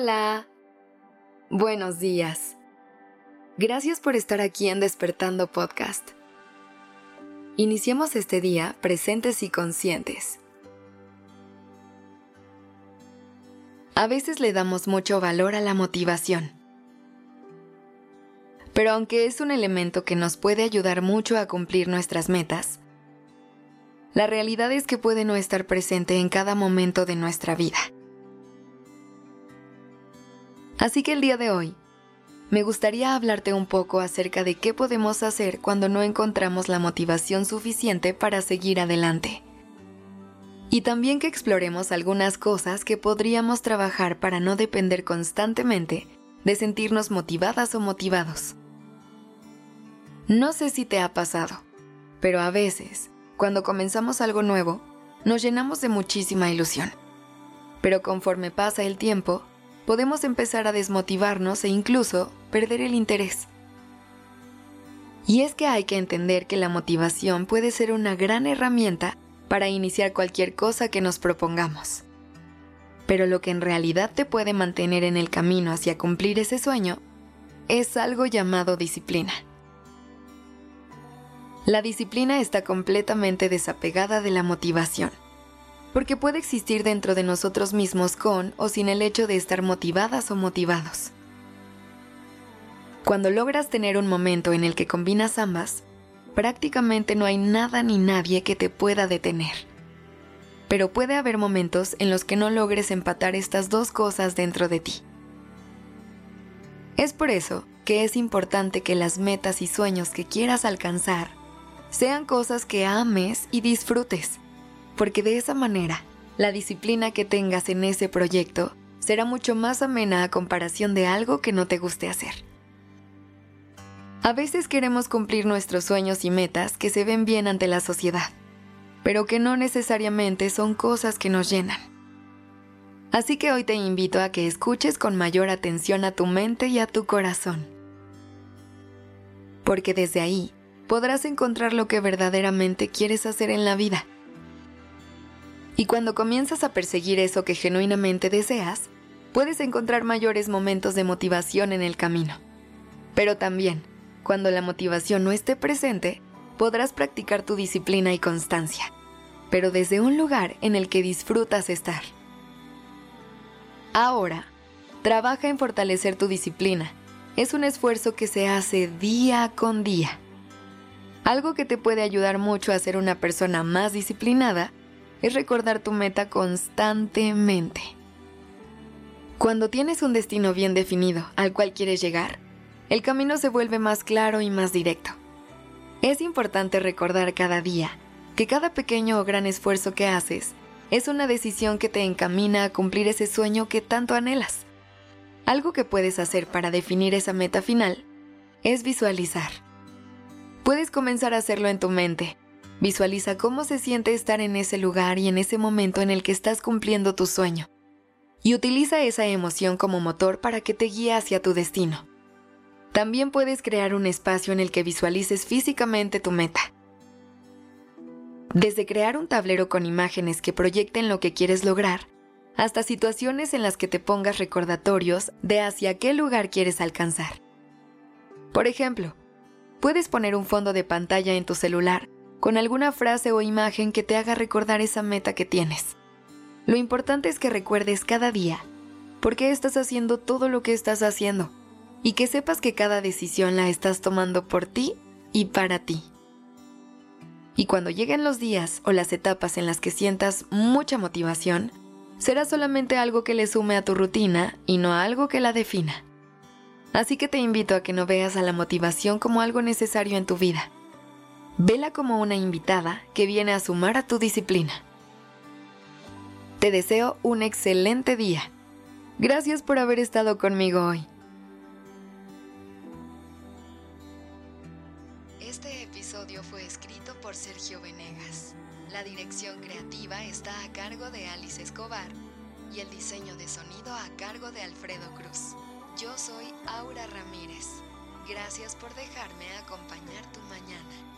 Hola. Buenos días. Gracias por estar aquí en Despertando Podcast. Iniciemos este día presentes y conscientes. A veces le damos mucho valor a la motivación. Pero aunque es un elemento que nos puede ayudar mucho a cumplir nuestras metas, la realidad es que puede no estar presente en cada momento de nuestra vida. Así que el día de hoy, me gustaría hablarte un poco acerca de qué podemos hacer cuando no encontramos la motivación suficiente para seguir adelante. Y también que exploremos algunas cosas que podríamos trabajar para no depender constantemente de sentirnos motivadas o motivados. No sé si te ha pasado, pero a veces, cuando comenzamos algo nuevo, nos llenamos de muchísima ilusión. Pero conforme pasa el tiempo, podemos empezar a desmotivarnos e incluso perder el interés. Y es que hay que entender que la motivación puede ser una gran herramienta para iniciar cualquier cosa que nos propongamos. Pero lo que en realidad te puede mantener en el camino hacia cumplir ese sueño es algo llamado disciplina. La disciplina está completamente desapegada de la motivación porque puede existir dentro de nosotros mismos con o sin el hecho de estar motivadas o motivados. Cuando logras tener un momento en el que combinas ambas, prácticamente no hay nada ni nadie que te pueda detener. Pero puede haber momentos en los que no logres empatar estas dos cosas dentro de ti. Es por eso que es importante que las metas y sueños que quieras alcanzar sean cosas que ames y disfrutes porque de esa manera, la disciplina que tengas en ese proyecto será mucho más amena a comparación de algo que no te guste hacer. A veces queremos cumplir nuestros sueños y metas que se ven bien ante la sociedad, pero que no necesariamente son cosas que nos llenan. Así que hoy te invito a que escuches con mayor atención a tu mente y a tu corazón. Porque desde ahí podrás encontrar lo que verdaderamente quieres hacer en la vida y cuando comienzas a perseguir eso que genuinamente deseas, puedes encontrar mayores momentos de motivación en el camino. Pero también, cuando la motivación no esté presente, podrás practicar tu disciplina y constancia, pero desde un lugar en el que disfrutas estar. Ahora, trabaja en fortalecer tu disciplina. Es un esfuerzo que se hace día con día. Algo que te puede ayudar mucho a ser una persona más disciplinada es recordar tu meta constantemente. Cuando tienes un destino bien definido al cual quieres llegar, el camino se vuelve más claro y más directo. Es importante recordar cada día que cada pequeño o gran esfuerzo que haces es una decisión que te encamina a cumplir ese sueño que tanto anhelas. Algo que puedes hacer para definir esa meta final es visualizar. Puedes comenzar a hacerlo en tu mente Visualiza cómo se siente estar en ese lugar y en ese momento en el que estás cumpliendo tu sueño. Y utiliza esa emoción como motor para que te guíe hacia tu destino. También puedes crear un espacio en el que visualices físicamente tu meta. Desde crear un tablero con imágenes que proyecten lo que quieres lograr, hasta situaciones en las que te pongas recordatorios de hacia qué lugar quieres alcanzar. Por ejemplo, puedes poner un fondo de pantalla en tu celular con alguna frase o imagen que te haga recordar esa meta que tienes. Lo importante es que recuerdes cada día por qué estás haciendo todo lo que estás haciendo y que sepas que cada decisión la estás tomando por ti y para ti. Y cuando lleguen los días o las etapas en las que sientas mucha motivación, será solamente algo que le sume a tu rutina y no algo que la defina. Así que te invito a que no veas a la motivación como algo necesario en tu vida Vela como una invitada que viene a sumar a tu disciplina. Te deseo un excelente día. Gracias por haber estado conmigo hoy. Este episodio fue escrito por Sergio Venegas. La dirección creativa está a cargo de Alice Escobar y el diseño de sonido a cargo de Alfredo Cruz. Yo soy Aura Ramírez. Gracias por dejarme acompañar tu mañana.